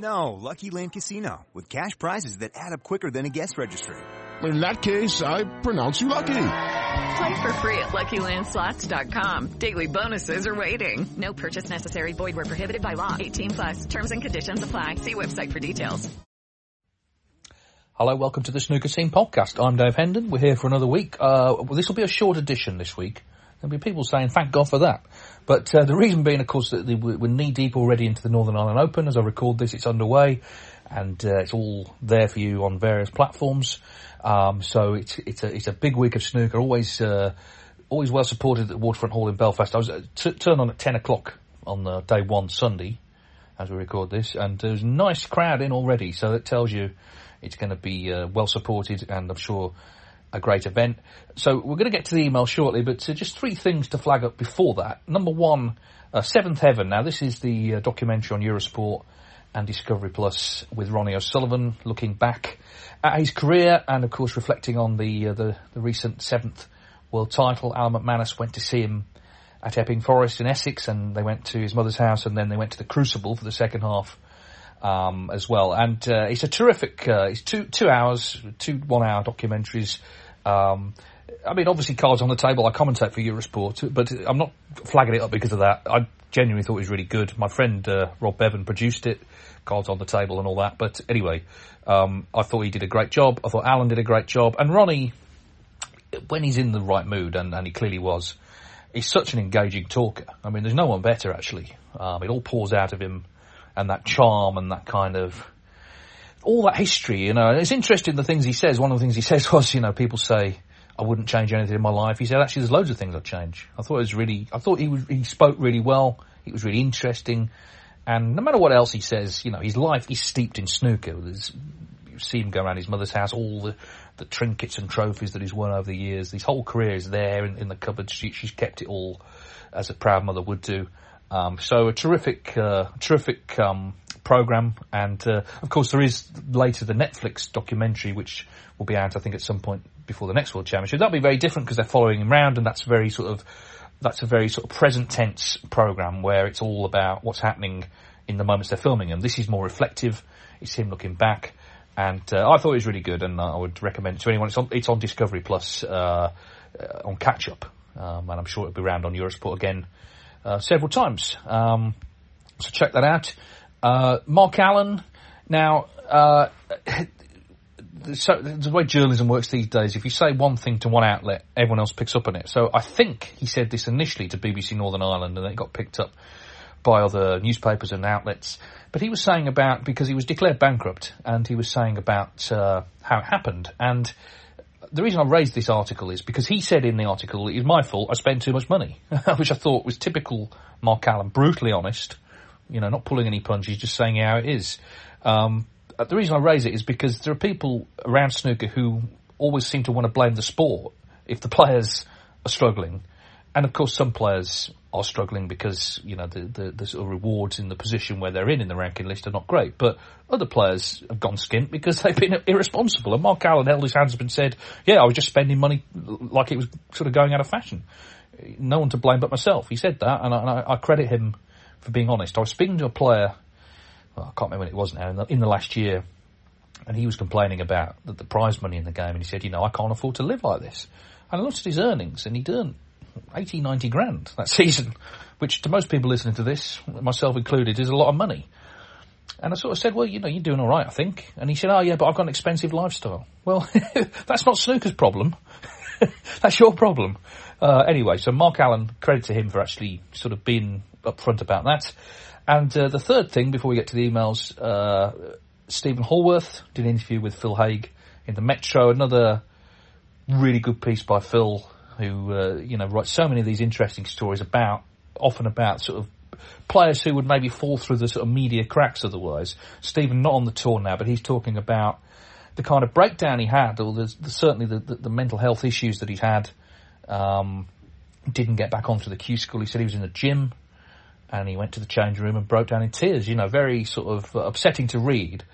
No, Lucky Land Casino, with cash prizes that add up quicker than a guest registry. In that case, I pronounce you lucky. Play for free at LuckyLandSlots.com. Daily bonuses are waiting. No purchase necessary. Void where prohibited by law. 18 plus. Terms and conditions apply. See website for details. Hello, welcome to the Snooker Scene podcast. I'm Dave Hendon. We're here for another week. Uh, well, this will be a short edition this week. There'll be people saying, thank God for that. But uh, the reason being, of course, that we're knee deep already into the Northern Ireland Open. As I record this, it's underway, and uh, it's all there for you on various platforms. Um, so it's it's a it's a big week of snooker. Always uh, always well supported at the Waterfront Hall in Belfast. I was uh, t- turned on at ten o'clock on uh, day one Sunday, as we record this, and there's a nice crowd in already. So that tells you it's going to be uh, well supported, and I'm sure a great event. So we're going to get to the email shortly, but uh, just three things to flag up before that. Number one, uh, Seventh Heaven. Now this is the uh, documentary on Eurosport and Discovery Plus with Ronnie O'Sullivan, looking back at his career and of course reflecting on the uh, the, the, recent seventh world title. Alan McManus went to see him at Epping Forest in Essex, and they went to his mother's house, and then they went to the Crucible for the second half um, as well. And uh, it's a terrific. Uh, it's two two hours, two one hour documentaries. Um, I mean, obviously, cards on the table. I commentate for Eurosport, but I'm not flagging it up because of that. I genuinely thought it was really good. My friend uh, Rob Bevan produced it, cards on the table and all that. But anyway, um, I thought he did a great job. I thought Alan did a great job, and Ronnie, when he's in the right mood, and, and he clearly was, he's such an engaging talker. I mean, there's no one better actually. Um, it all pours out of him, and that charm and that kind of all that history, you know, it's interesting the things he says. One of the things he says was, you know, people say, I wouldn't change anything in my life. He said, actually, there's loads of things I'd change. I thought it was really, I thought he was, he spoke really well. It was really interesting. And no matter what else he says, you know, his life is steeped in snooker. There's, you see him go around his mother's house, all the, the trinkets and trophies that he's won over the years. His whole career is there in, in the cupboard. She, she's kept it all as a proud mother would do. Um, so a terrific, uh, terrific, um, program. And, uh, of course there is later the Netflix documentary, which will be out, I think, at some point before the next World Championship. That'll be very different because they're following him around and that's very sort of, that's a very sort of present tense program where it's all about what's happening in the moments they're filming him. This is more reflective. It's him looking back. And uh, I thought it was really good, and I would recommend it to anyone. It's on, it's on Discovery Plus uh, uh on catch up, um, and I'm sure it'll be around on Eurosport again uh, several times. Um, so check that out. Uh, Mark Allen. Now, uh, so the way journalism works these days, if you say one thing to one outlet, everyone else picks up on it. So I think he said this initially to BBC Northern Ireland, and it got picked up by other newspapers and outlets. But he was saying about because he was declared bankrupt, and he was saying about uh, how it happened. And the reason I raised this article is because he said in the article it was my fault. I spent too much money, which I thought was typical Mark Allen, brutally honest. You know, not pulling any punches, just saying how it is. Um, uh, the reason I raise it is because there are people around snooker who always seem to want to blame the sport if the players are struggling. And of course, some players are struggling because you know the, the, the sort of rewards in the position where they're in in the ranking list are not great. But other players have gone skint because they've been irresponsible. And Mark Allen held his hands up and said, "Yeah, I was just spending money like it was sort of going out of fashion. No one to blame but myself." He said that, and I, and I credit him for being honest. I was speaking to a player well, I can't remember when it was now, in the, in the last year, and he was complaining about the, the, prize money in the game, and he said, you know, I can't afford to live like this. And I looked at his earnings, and he'd earned 80, 90 grand that season, which to most people listening to this, myself included, is a lot of money. And I sort of said, well, you know, you're doing all right, I think. And he said, oh yeah, but I've got an expensive lifestyle. Well, that's not snooker's problem. that's your problem. Uh, anyway, so Mark Allen, credit to him for actually sort of being upfront about that. And uh, the third thing, before we get to the emails, uh, Stephen Hallworth did an interview with Phil Haigh in the Metro. Another really good piece by Phil, who uh, you know writes so many of these interesting stories about, often about sort of players who would maybe fall through the sort of media cracks otherwise. Stephen not on the tour now, but he's talking about the kind of breakdown he had, or the, the, certainly the, the, mental health issues that he's had. Um, didn't get back onto the Q school. He said he was in the gym and he went to the change room and broke down in tears. You know, very sort of upsetting to read.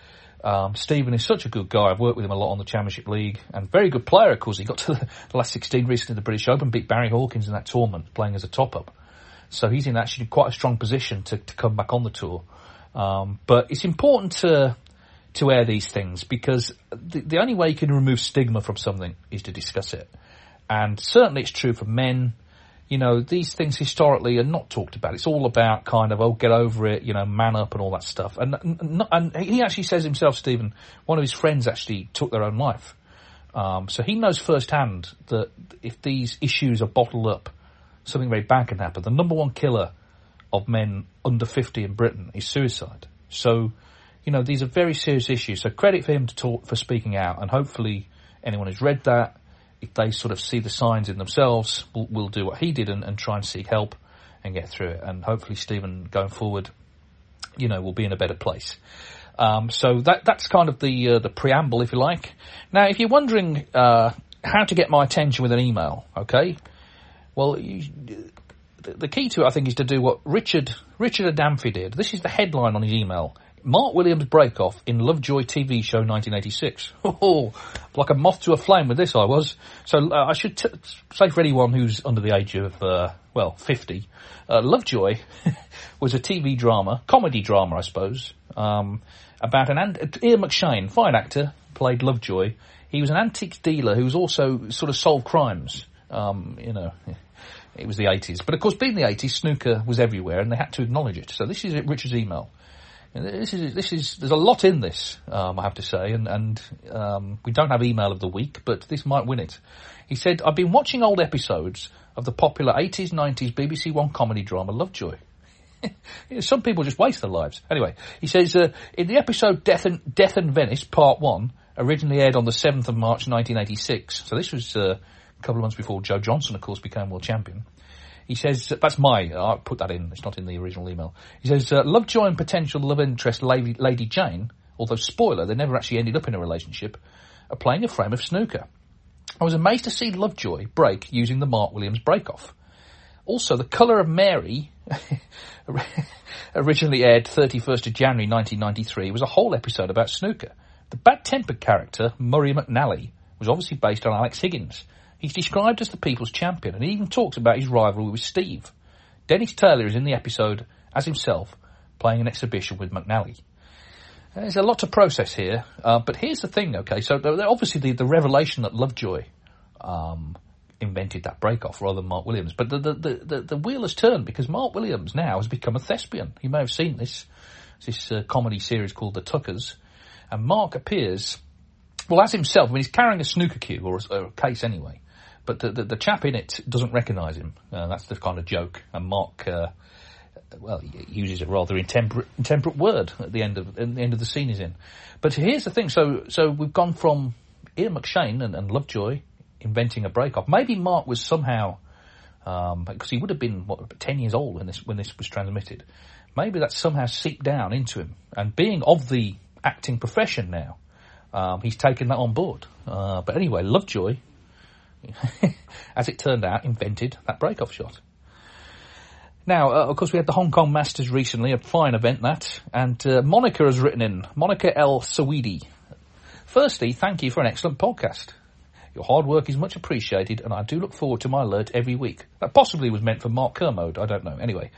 Um, Stephen is such a good guy. I've worked with him a lot on the Championship League and very good player, of course. He got to the, last 16 recently in the British Open, beat Barry Hawkins in that tournament, playing as a top-up. So he's in actually quite a strong position to, to come back on the tour. Um, but it's important to to air these things because the, the only way you can remove stigma from something is to discuss it. And certainly it's true for men. You know, these things historically are not talked about. It's all about kind of, oh, get over it, you know, man up and all that stuff. And, and, and he actually says himself, Stephen, one of his friends actually took their own life. Um, so he knows firsthand that if these issues are bottled up, something very bad can happen. The number one killer of men under 50 in Britain is suicide. So, you know, these are very serious issues. So credit for him to talk, for speaking out and hopefully anyone who's read that, if they sort of see the signs in themselves, will, will do what he did and, and, try and seek help and get through it. And hopefully Stephen going forward, you know, will be in a better place. Um, so that that's kind of the uh, the preamble, if you like. Now, if you're wondering uh, how to get my attention with an email, okay, well, you, the key to it, I think, is to do what Richard Richard Adamfi did. This is the headline on his email. Mark Williams break off in Lovejoy TV show 1986. Oh, like a moth to a flame with this I was. So uh, I should t- say for anyone who's under the age of, uh, well, 50, uh, Lovejoy was a TV drama, comedy drama I suppose, um, about an, ant- Ian McShane, fine actor, played Lovejoy. He was an antiques dealer who was also sort of solved crimes. Um, you know, it was the 80s. But of course, being the 80s, snooker was everywhere and they had to acknowledge it. So this is Richard's email. This is, this is, there's a lot in this, um, I have to say, and, and um, we don't have email of the week, but this might win it. He said, I've been watching old episodes of the popular 80s, 90s BBC One comedy drama Lovejoy. Some people just waste their lives. Anyway, he says, uh, in the episode Death and, Death and Venice, part one, originally aired on the 7th of March 1986, so this was uh, a couple of months before Joe Johnson, of course, became world champion. He says, that's my, I put that in, it's not in the original email. He says, uh, Lovejoy and potential love interest Lady, Lady Jane, although spoiler, they never actually ended up in a relationship, are playing a frame of snooker. I was amazed to see Lovejoy break using the Mark Williams break-off. Also, The Colour of Mary, originally aired 31st of January 1993, was a whole episode about snooker. The bad-tempered character, Murray McNally, was obviously based on Alex Higgins, He's described as the people's champion and he even talks about his rivalry with Steve. Dennis Taylor is in the episode as himself, playing an exhibition with McNally. There's a lot to process here, uh, but here's the thing, okay, so obviously the, the revelation that Lovejoy um, invented that break-off rather than Mark Williams, but the, the, the, the, wheel has turned because Mark Williams now has become a thespian. You may have seen this, this uh, comedy series called The Tuckers, and Mark appears, well, as himself, I mean, he's carrying a snooker cue, or a, or a case anyway, but the, the, the chap in it doesn't recognise him. Uh, that's the kind of joke. And Mark, uh, well, uses a rather intemperate, intemperate word at the end of the end of the scene he's in. But here's the thing. So so we've gone from Ian McShane and, and Lovejoy inventing a break off. Maybe Mark was somehow um, because he would have been what ten years old when this when this was transmitted. Maybe that somehow seeped down into him. And being of the acting profession now, um, he's taken that on board. Uh, but anyway, Lovejoy as it turned out, invented that break-off shot. Now, uh, of course, we had the Hong Kong Masters recently, a fine event that, and uh, Monica has written in, Monica L. Sawidi. Firstly, thank you for an excellent podcast. Your hard work is much appreciated, and I do look forward to my alert every week. That possibly was meant for Mark Kermode. I don't know. Anyway,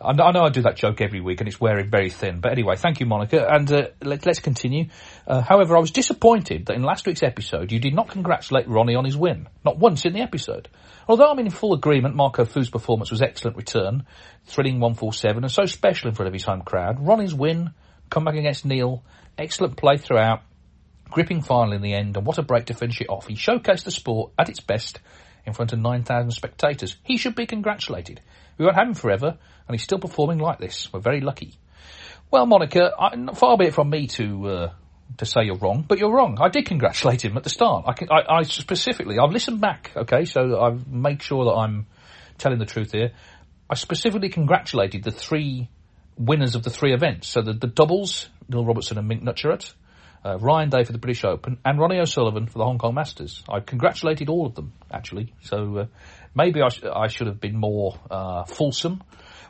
I know, I do that joke every week, and it's wearing very thin. But anyway, thank you, Monica. And uh, let, us continue. Uh, however, I was disappointed that in last week's episode you did not congratulate Ronnie on his win. Not once in the episode. Although I'm in full agreement, Marco Fu's performance was excellent return, thrilling 147, and so special in front of his home crowd. Ronnie's win, comeback against Neil, excellent play throughout, gripping final in the end, and what a break to finish it off. He showcased the sport at its best in front of 9,000 spectators. He should be congratulated. We won't have him forever, and he's still performing like this. We're very lucky. Well, Monica, I, far be it from me to uh, to say you're wrong, but you're wrong. I did congratulate him at the start. I, can, I, I specifically, I've listened back, okay, so I've made sure that I'm telling the truth here. I specifically congratulated the three winners of the three events. So the, the doubles, Neil Robertson and Mink Nutcharut, uh, Ryan Day for the British Open, and Ronnie O'Sullivan for the Hong Kong Masters. I congratulated all of them, actually. So uh, maybe I, sh- I, should have been more uh, fulsome.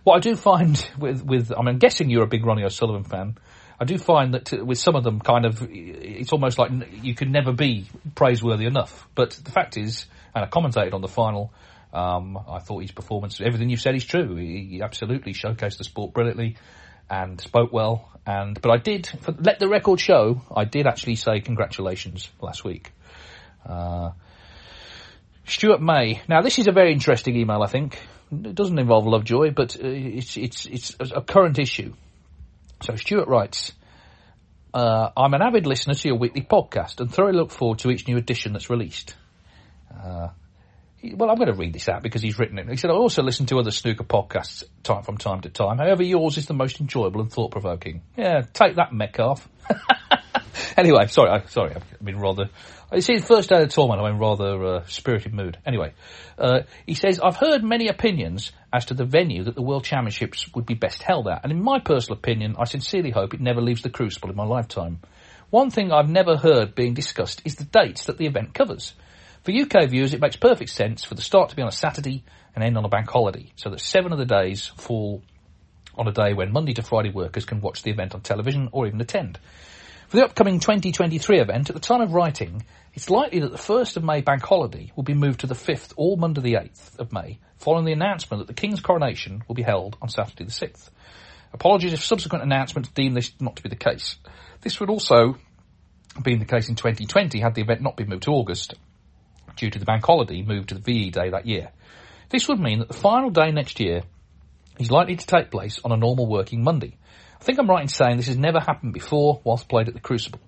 What I do find with, with, I mean, I'm guessing you're a big Ronnie O'Sullivan fan. I do find that with some of them, kind of, it's almost like you can never be praiseworthy enough. But the fact is, and I commentated on the final, um, I thought his performance, everything you said is true. He, absolutely showcased the sport brilliantly and spoke well. And but I did for, let the record show. I did actually say congratulations last week. Uh, Stuart May. Now this is a very interesting email. I think it doesn't involve Lovejoy, but uh, it's it's it's a current issue. So Stuart writes, uh, I'm an avid listener to your weekly podcast and thoroughly look forward to each new edition that's released. Uh, well, I'm going to read this out because he's written it. He said, I also listen to other snooker podcasts time, from time to time. However, yours is the most enjoyable and thought provoking. Yeah, take that, Metcalf. anyway, sorry, I, sorry, I've been rather. It's his first day of the tournament. I'm in rather uh, spirited mood. Anyway, uh, he says, I've heard many opinions as to the venue that the World Championships would be best held at, and in my personal opinion, I sincerely hope it never leaves the Crucible in my lifetime. One thing I've never heard being discussed is the dates that the event covers. For UK viewers, it makes perfect sense for the start to be on a Saturday and end on a bank holiday, so that seven of the days fall on a day when Monday to Friday workers can watch the event on television or even attend. For the upcoming 2023 event, at the time of writing, it's likely that the 1st of May bank holiday will be moved to the 5th or Monday the 8th of May, following the announcement that the King's coronation will be held on Saturday the 6th. Apologies if subsequent announcements deem this not to be the case. This would also have been the case in 2020 had the event not been moved to August due to the bank holiday moved to the VE day that year. This would mean that the final day next year is likely to take place on a normal working Monday. I think I'm right in saying this has never happened before whilst played at the Crucible.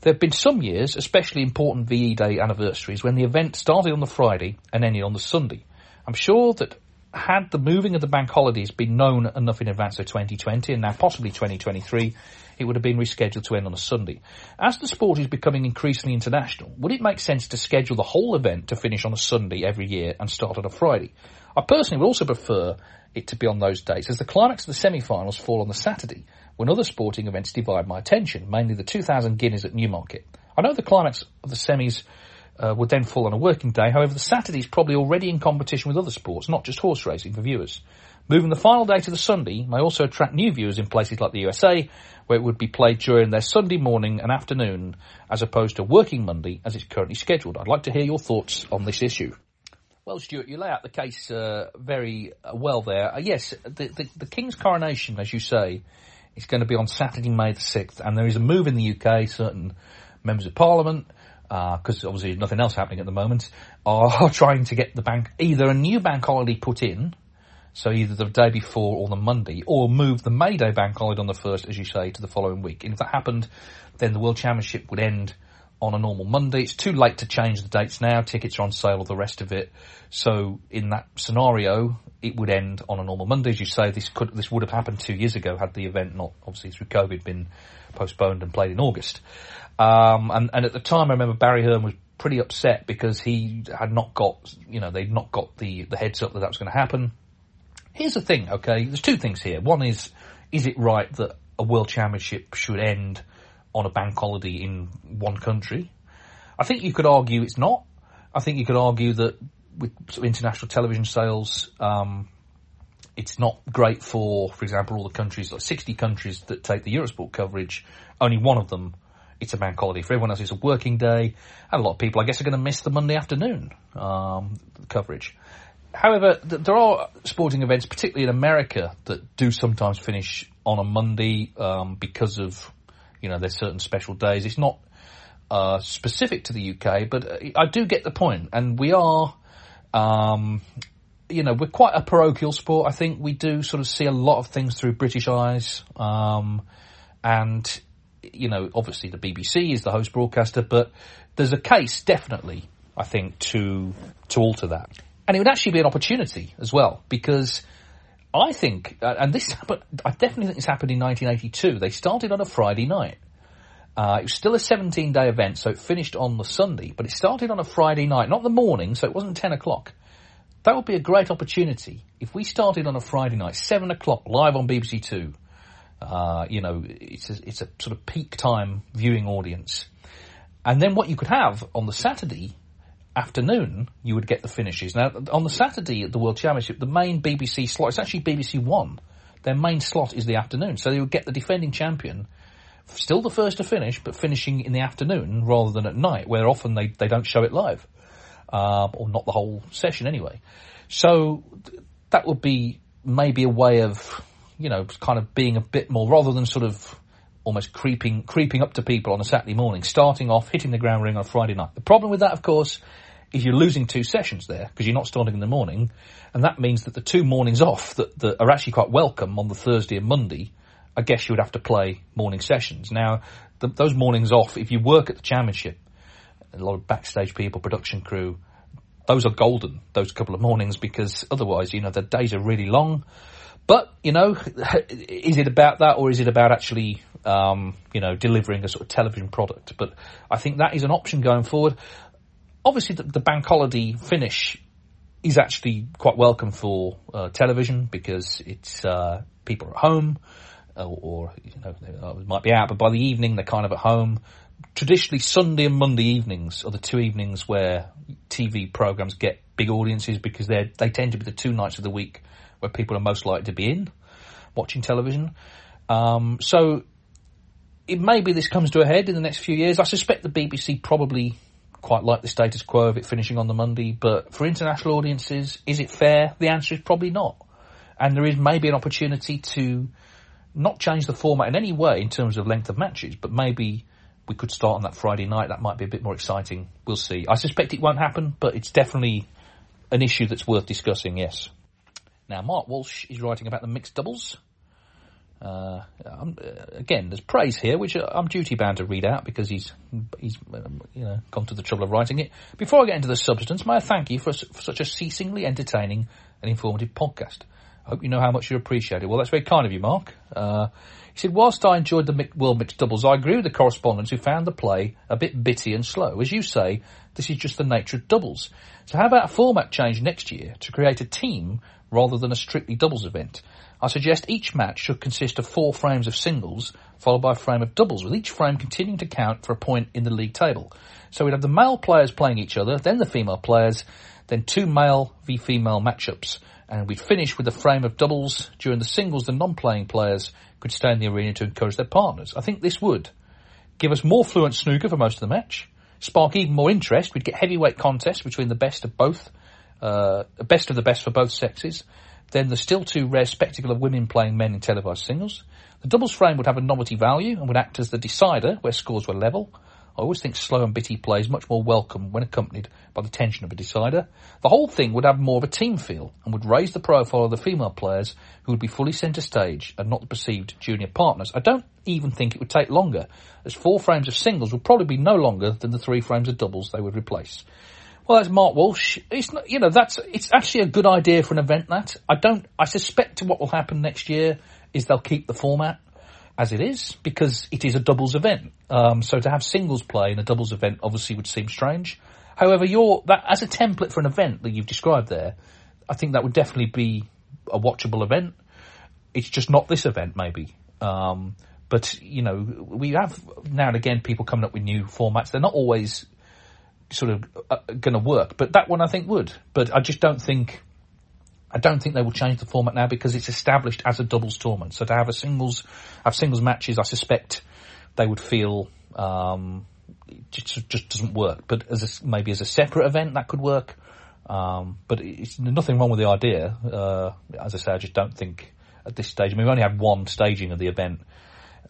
There have been some years, especially important VE Day anniversaries, when the event started on the Friday and ended on the Sunday. I'm sure that had the moving of the bank holidays been known enough in advance of 2020 and now possibly 2023, it would have been rescheduled to end on a Sunday. As the sport is becoming increasingly international, would it make sense to schedule the whole event to finish on a Sunday every year and start on a Friday? I personally would also prefer it to be on those dates, as the climax of the semi-finals fall on the Saturday, when other sporting events divide my attention, mainly the 2000 Guineas at Newmarket. I know the climax of the semis uh, would then fall on a working day, however the Saturday is probably already in competition with other sports, not just horse racing for viewers. Moving the final day to the Sunday may also attract new viewers in places like the USA, where it would be played during their Sunday morning and afternoon, as opposed to working Monday as it's currently scheduled. I'd like to hear your thoughts on this issue. Well, Stuart, you lay out the case uh, very uh, well there. Uh, yes, the, the, the, King's coronation, as you say, is going to be on Saturday, May the 6th, and there is a move in the UK. Certain members of Parliament, because uh, obviously nothing else happening at the moment, are trying to get the bank either a new bank holiday put in, so either the day before or the Monday, or move the May Day bank holiday on the first, as you say, to the following week. And if that happened, then the World Championship would end on a normal Monday. It's too late to change the dates now. Tickets are on sale or the rest of it. So in that scenario, it would end on a normal Monday. As you say, this could, this would have happened two years ago had the event not, obviously through COVID, been postponed and played in August. Um, and, and at the time, I remember Barry Hearn was pretty upset because he had not got, you know, they'd not got the, the heads up that that was going to happen. Here's the thing, okay? There's two things here. One is, is it right that a world championship should end on a bank holiday in one country? I think you could argue it's not. I think you could argue that with international television sales, um, it's not great for, for example, all the countries, like 60 countries that take the Eurosport coverage, only one of them it's a bank holiday. For everyone else, it's a working day, and a lot of people, I guess, are going to miss the Monday afternoon um, coverage. However, th- there are sporting events, particularly in America, that do sometimes finish on a Monday um, because of, you know, there's certain special days. It's not uh, specific to the UK, but uh, I do get the point. point, and we are, um, you know, we're quite a parochial sport. I think we do sort of see a lot of things through British eyes, um, and you know, obviously the BBC is the host broadcaster, but there's a case definitely, I think, to to alter that, and it would actually be an opportunity as well because. I think, uh, and this happened, I definitely think this happened in 1982. They started on a Friday night. Uh, it was still a 17 day event, so it finished on the Sunday, but it started on a Friday night, not the morning, so it wasn't 10 o'clock. That would be a great opportunity if we started on a Friday night, 7 o'clock, live on BBC Two. Uh, you know, it's a, it's a sort of peak time viewing audience. And then what you could have on the Saturday afternoon, you would get the finishes. Now, on the Saturday at the World Championship, the main BBC slot, it's actually BBC One. Their main slot is the afternoon. So they would get the defending champion, still the first to finish, but finishing in the afternoon rather than at night, where often they, they don't show it live. Um, or not the whole session anyway. So th- that would be maybe a way of, you know, kind of being a bit more, rather than sort of almost creeping, creeping up to people on a Saturday morning, starting off, hitting the ground running on Friday night. The problem with that, of course, is you're losing two sessions there because you're not starting in the morning, and that means that the two mornings off that, that are actually quite welcome on the Thursday and Monday, I guess you would have to play morning sessions. Now, the, those mornings off, if you work at the championship, a lot of backstage people, production crew, those are golden, those couple of mornings, because otherwise, you know, the days are really long. But, you know, is it about that or is it about actually, um, you know, delivering a sort of television product? But I think that is an option going forward. Obviously, the, the bank holiday finish is actually quite welcome for uh, television because it's uh, people are at home or, or you know they might be out, but by the evening they're kind of at home. Traditionally, Sunday and Monday evenings are the two evenings where TV programs get big audiences because they they tend to be the two nights of the week where people are most likely to be in watching television. Um, so it may be this comes to a head in the next few years. I suspect the BBC probably quite like the status quo of it finishing on the Monday, but for international audiences, is it fair? The answer is probably not. And there is maybe an opportunity to not change the format in any way in terms of length of matches, but maybe we could start on that Friday night. That might be a bit more exciting. We'll see. I suspect it won't happen, but it's definitely an issue that's worth discussing, yes. Now, Mark Walsh is writing about the mixed doubles. Uh, um, again, there's praise here, which I'm duty bound to read out because he's he's um, you know gone to the trouble of writing it. Before I get into the substance, may I thank you for, for such a ceasingly entertaining and informative podcast. I hope you know how much you appreciate it. Well, that's very kind of you, Mark. Uh, he said, whilst I enjoyed the World Mixed Doubles, I agree with the correspondents who found the play a bit bitty and slow. As you say, this is just the nature of doubles. So how about a format change next year to create a team rather than a strictly doubles event? I suggest each match should consist of four frames of singles, followed by a frame of doubles, with each frame continuing to count for a point in the league table. So we'd have the male players playing each other, then the female players, then two male v female matchups, and we'd finish with a frame of doubles. During the singles, the non-playing players could stay in the arena to encourage their partners. I think this would give us more fluent snooker for most of the match, spark even more interest. We'd get heavyweight contests between the best of both, uh, best of the best for both sexes. Then the still too rare spectacle of women playing men in televised singles. The doubles frame would have a novelty value and would act as the decider where scores were level. I always think slow and bitty play is much more welcome when accompanied by the tension of a decider. The whole thing would have more of a team feel and would raise the profile of the female players who would be fully centre stage and not the perceived junior partners. I don't even think it would take longer, as four frames of singles would probably be no longer than the three frames of doubles they would replace. Well, that's Mark Walsh. It's not, you know, that's, it's actually a good idea for an event that. I don't, I suspect what will happen next year is they'll keep the format as it is because it is a doubles event. Um, so to have singles play in a doubles event obviously would seem strange. However, you're, that, as a template for an event that you've described there, I think that would definitely be a watchable event. It's just not this event, maybe. Um, but, you know, we have now and again people coming up with new formats. They're not always sort of uh, going to work. But that one I think would. But I just don't think. I don't think they will change the format now because it's established as a doubles tournament. So to have a singles, have singles matches, I suspect they would feel Um, it just, just doesn't work. But as a, maybe as a separate event, that could work. Um, but it's nothing wrong with the idea. Uh, as I say, I just don't think at this stage. I mean, we only had one staging of the event,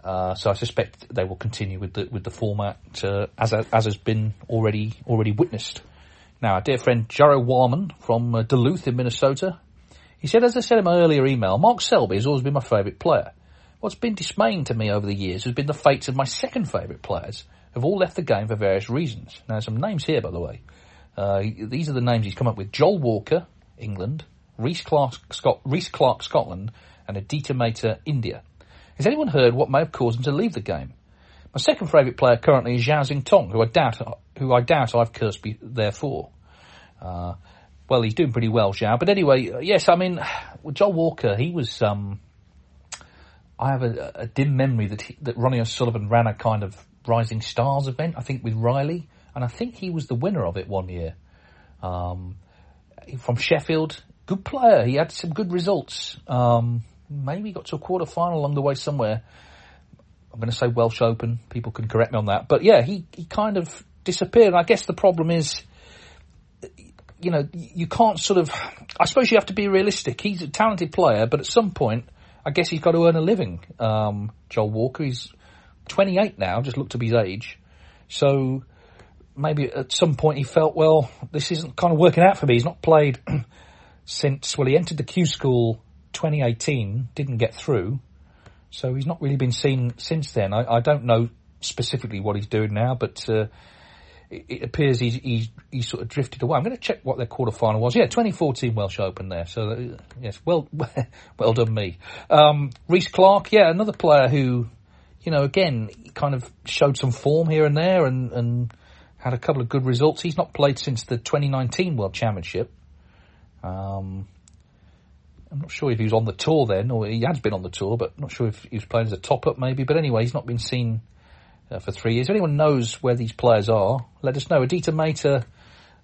uh, so I suspect they will continue with the with the format uh, as as has been already already witnessed. Now, our dear friend Jarrow Warman from uh, Duluth in Minnesota, he said, as I said in my earlier email, Mark Selby has always been my favourite player. What's been dismaying to me over the years has been the fates of my second favourite players, have all left the game for various reasons. Now, some names here, by the way. Uh, these are the names he's come up with: Joel Walker, England; Rhys Clark, Rhys Clark Scotland; and Aditya Mehta, India. Has anyone heard what may have caused him to leave the game? My second favourite player currently is Zhao Xintong, who I doubt, who I doubt I've cursed be, therefore. Uh, well, he's doing pretty well, Zhao. But anyway, uh, yes, I mean, with Joel Walker, he was. Um, I have a, a dim memory that he, that Ronnie O'Sullivan ran a kind of Rising Stars event, I think, with Riley, and I think he was the winner of it one year. Um, from Sheffield, good player. He had some good results. Um, maybe got to a quarter final along the way somewhere. I'm going to say Welsh Open. People can correct me on that. But yeah, he, he kind of disappeared. I guess the problem is, you know, you can't sort of, I suppose you have to be realistic. He's a talented player, but at some point, I guess he's got to earn a living. Um, Joel Walker, he's 28 now, just looked up his age. So maybe at some point he felt, well, this isn't kind of working out for me. He's not played since, well, he entered the Q school 2018, didn't get through. So he's not really been seen since then. I, I don't know specifically what he's doing now, but uh, it, it, appears he's, he's, he's sort of drifted away. I'm going to check what their quarter final was. Yeah, 2014 Welsh Open there. So uh, yes, well, well done me. Um, Rhys Clark, yeah, another player who, you know, again, kind of showed some form here and there and, and had a couple of good results. He's not played since the 2019 World Championship. Um, I'm not sure if he was on the tour then, or he has been on the tour, but not sure if he was playing as a top up maybe. But anyway, he's not been seen uh, for three years. If anyone knows where these players are, let us know. Aditya Mehta,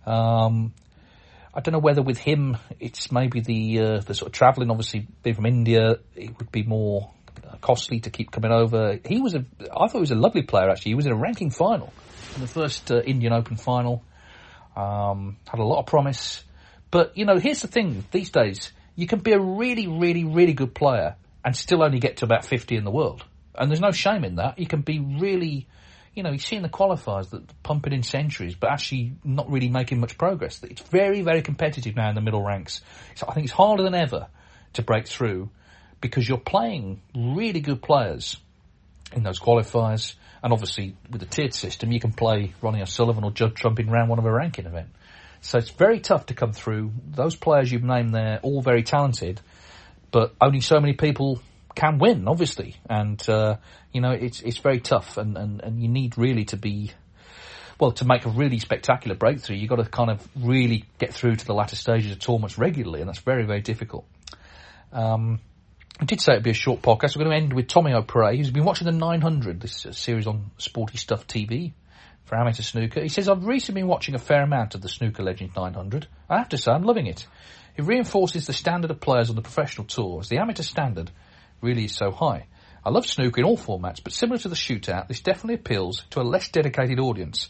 um, I don't know whether with him it's maybe the uh, the sort of travelling. Obviously, being from India, it would be more uh, costly to keep coming over. He was a, I thought he was a lovely player actually. He was in a ranking final in the first uh, Indian Open final. Um, had a lot of promise, but you know, here's the thing: these days you can be a really, really, really good player and still only get to about 50 in the world. And there's no shame in that. You can be really, you know, you've seen the qualifiers that pumping in centuries, but actually not really making much progress. It's very, very competitive now in the middle ranks. So I think it's harder than ever to break through because you're playing really good players in those qualifiers. And obviously with the tiered system, you can play Ronnie O'Sullivan or Judd Trump in round one of a ranking event. So it's very tough to come through. Those players you've named there, all very talented, but only so many people can win, obviously. And, uh, you know, it's, it's very tough and, and, and you need really to be, well, to make a really spectacular breakthrough, you've got to kind of really get through to the latter stages of tournaments regularly, and that's very, very difficult. Um, I did say it'd be a short podcast. We're going to end with Tommy O'Prey, who's been watching the 900, this series on Sporty Stuff TV for amateur snooker. He says, I've recently been watching a fair amount of the Snooker Legends 900. I have to say, I'm loving it. It reinforces the standard of players on the professional tour, as the amateur standard really is so high. I love snooker in all formats, but similar to the shootout, this definitely appeals to a less dedicated audience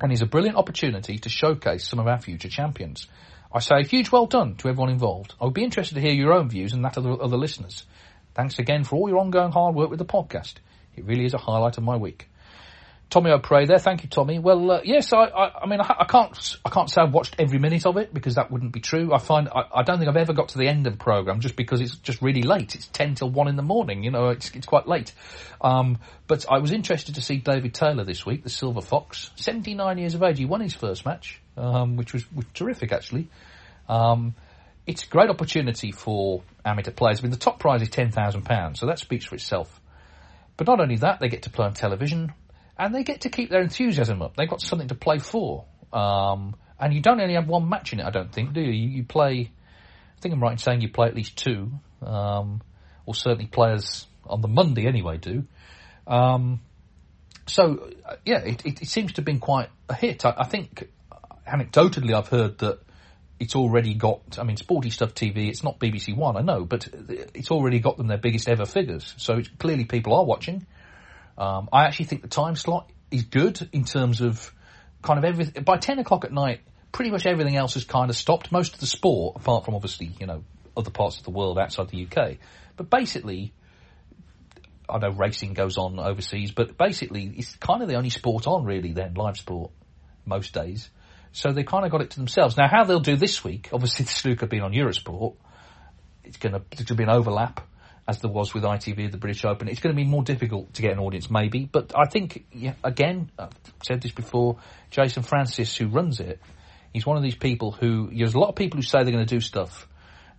and is a brilliant opportunity to showcase some of our future champions. I say a huge well done to everyone involved. I would be interested to hear your own views and that of the other listeners. Thanks again for all your ongoing hard work with the podcast. It really is a highlight of my week. Tommy O'Prey there. Thank you, Tommy. Well, uh, yes, I, I, I mean, I, I, can't, I can't say I've watched every minute of it because that wouldn't be true. I find, I, I don't think I've ever got to the end of the program just because it's just really late. It's 10 till 1 in the morning, you know, it's, it's quite late. Um, but I was interested to see David Taylor this week, the Silver Fox, 79 years of age. He won his first match, um, which was, was terrific actually. Um, it's a great opportunity for amateur players. I mean, the top prize is £10,000, so that speaks for itself. But not only that, they get to play on television and they get to keep their enthusiasm up. They've got something to play for. Um, and you don't only have one match in it, I don't think, do you? You, you play, I think I'm right in saying you play at least two, um, or certainly players on the Monday anyway do. Um, so, uh, yeah, it, it, it, seems to have been quite a hit. I, I, think, anecdotally, I've heard that it's already got, I mean, Sporty Stuff TV, it's not BBC One, I know, but it's already got them their biggest ever figures. So clearly people are watching. Um, I actually think the time slot is good in terms of kind of everything. By 10 o'clock at night, pretty much everything else has kind of stopped. Most of the sport, apart from obviously, you know, other parts of the world outside the UK. But basically, I know racing goes on overseas, but basically it's kind of the only sport on really then, live sport, most days. So they kind of got it to themselves. Now how they'll do this week, obviously the snooker being on Eurosport, it's gonna, there's gonna be an overlap, as there was with ITV, the British Open. It's gonna be more difficult to get an audience maybe, but I think, yeah, again, I've said this before, Jason Francis who runs it, he's one of these people who, there's a lot of people who say they're gonna do stuff,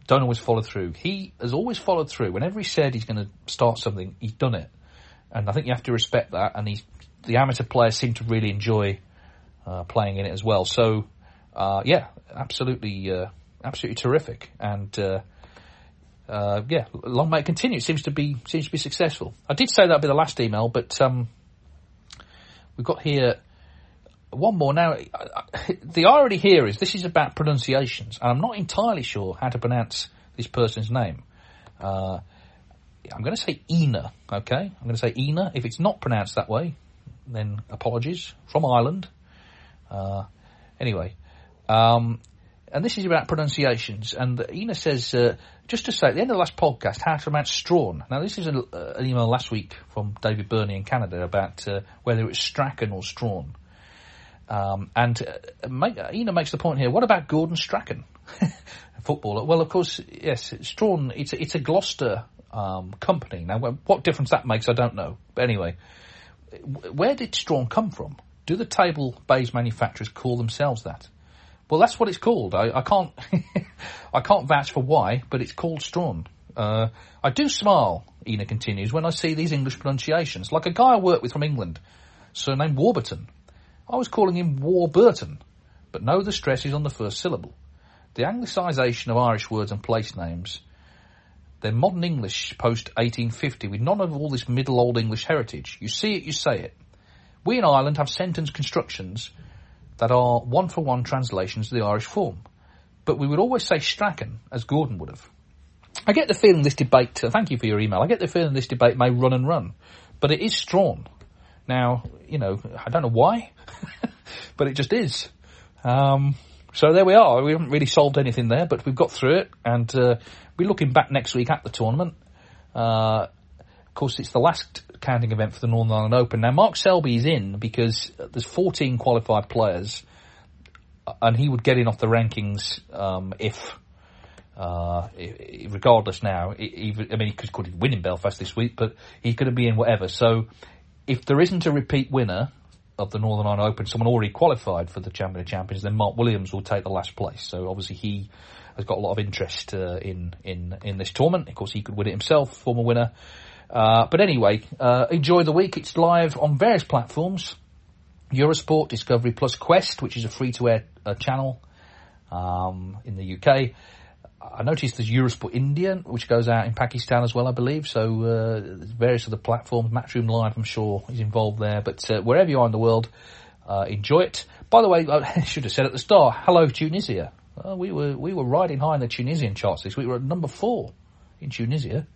don't always follow through. He has always followed through. Whenever he said he's going to start something, he's done it. And I think you have to respect that. And he's, the amateur players seem to really enjoy uh, playing in it as well. So, uh, yeah, absolutely, uh, absolutely terrific. And uh, yeah, long may it continue. It seems to be seems to be successful. I did say that'd be the last email, but um, we've got here one more now. The irony here is this is about pronunciations, and I'm not entirely sure how to pronounce this person's name. Uh, I'm going to say Ina. Okay, I'm going to say Ina. If it's not pronounced that way, then apologies from Ireland. Uh, anyway, um, and this is about pronunciations. And Ina says, uh, just to say, at the end of the last podcast, how to pronounce Strawn. Now, this is a, uh, an email last week from David Burney in Canada about uh, whether it's Strachan or Strawn. Um, and uh, make, Ina makes the point here. What about Gordon Strachan, footballer? Well, of course, yes, Strawn. It's it's a Gloucester um, company. Now, what difference that makes, I don't know. But anyway, where did Strawn come from? Do the table baize manufacturers call themselves that? Well, that's what it's called. I, I can't, I can't vouch for why, but it's called Strawn. Uh, I do smile, Ina continues, when I see these English pronunciations. Like a guy I work with from England, surnamed Warburton. I was calling him Warburton, but no, the stress is on the first syllable. The anglicisation of Irish words and place names, they're modern English post 1850 with none of all this middle old English heritage. You see it, you say it. We in Ireland have sentence constructions that are one for one translations of the Irish form, but we would always say Strachan as Gordon would have. I get the feeling this debate, uh, thank you for your email, I get the feeling this debate may run and run, but it is Strawn. Now, you know, I don't know why, but it just is. Um, so there we are. We haven't really solved anything there, but we've got through it, and uh, we're looking back next week at the tournament. Uh, of course, it's the last counting event for the Northern Ireland Open. Now, Mark Selby is in because there's 14 qualified players, and he would get in off the rankings um, if, uh, regardless now. Even, I mean, he could, could win in Belfast this week, but he's going to be in whatever. So if there isn't a repeat winner of the Northern Ireland Open, someone already qualified for the Champion of Champions, then Mark Williams will take the last place. So obviously he has got a lot of interest uh, in in in this tournament. Of course, he could win it himself, former winner. Uh, but anyway, uh, enjoy the week. It's live on various platforms: Eurosport, Discovery Plus, Quest, which is a free to air uh, channel um, in the UK. I noticed there's Eurosport India, which goes out in Pakistan as well, I believe. So uh, various other platforms. Matchroom Live, I'm sure, is involved there. But uh, wherever you are in the world, uh, enjoy it. By the way, I should have said at the start, hello Tunisia. we were we were riding high in the Tunisian charts this week. We were at number four in Tunisia.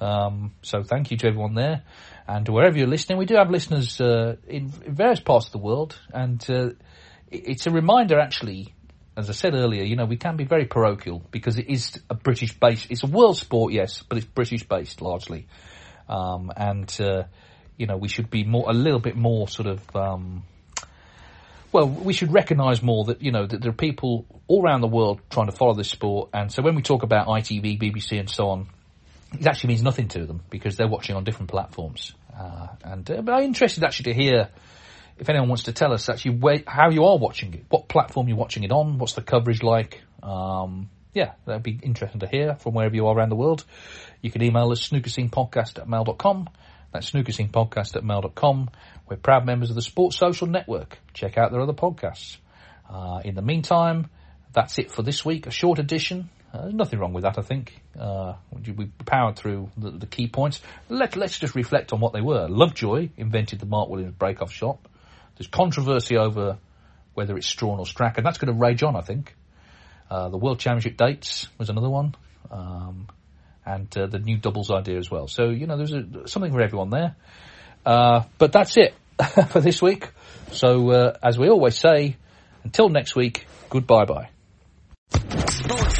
Um, so thank you to everyone there, and wherever you're listening, we do have listeners uh, in, in, various parts of the world, and uh, it's a reminder actually as I said earlier, you know, we can be very parochial because it is a British based, it's a world sport, yes, but it's British based largely. Um, and, uh, you know, we should be more, a little bit more sort of, um, well, we should recognise more that, you know, that there are people all around the world trying to follow this sport. And so when we talk about ITV, BBC and so on, it actually means nothing to them because they're watching on different platforms. Uh, and, uh, but I'm interested actually to hear, if anyone wants to tell us actually where, how you are watching it, what platform you're watching it on, what's the coverage like, um, yeah, that'd be interesting to hear from wherever you are around the world. You can email us snookerscenepodcast at mail.com. That's snookerscenepodcast at mail.com. We're proud members of the Sports Social Network. Check out their other podcasts. Uh, in the meantime, that's it for this week. A short edition. Uh, there's nothing wrong with that, I think. Uh, we powered through the, the key points. Let, us just reflect on what they were. Lovejoy invented the Mark Williams break-off shot. There's controversy over whether it's Strawn or Strachan. That's going to rage on, I think. Uh, the World Championship dates was another one. Um, and uh, the new doubles idea as well. So, you know, there's a, something for everyone there. Uh, but that's it for this week. So, as we always say, until next week, goodbye bye.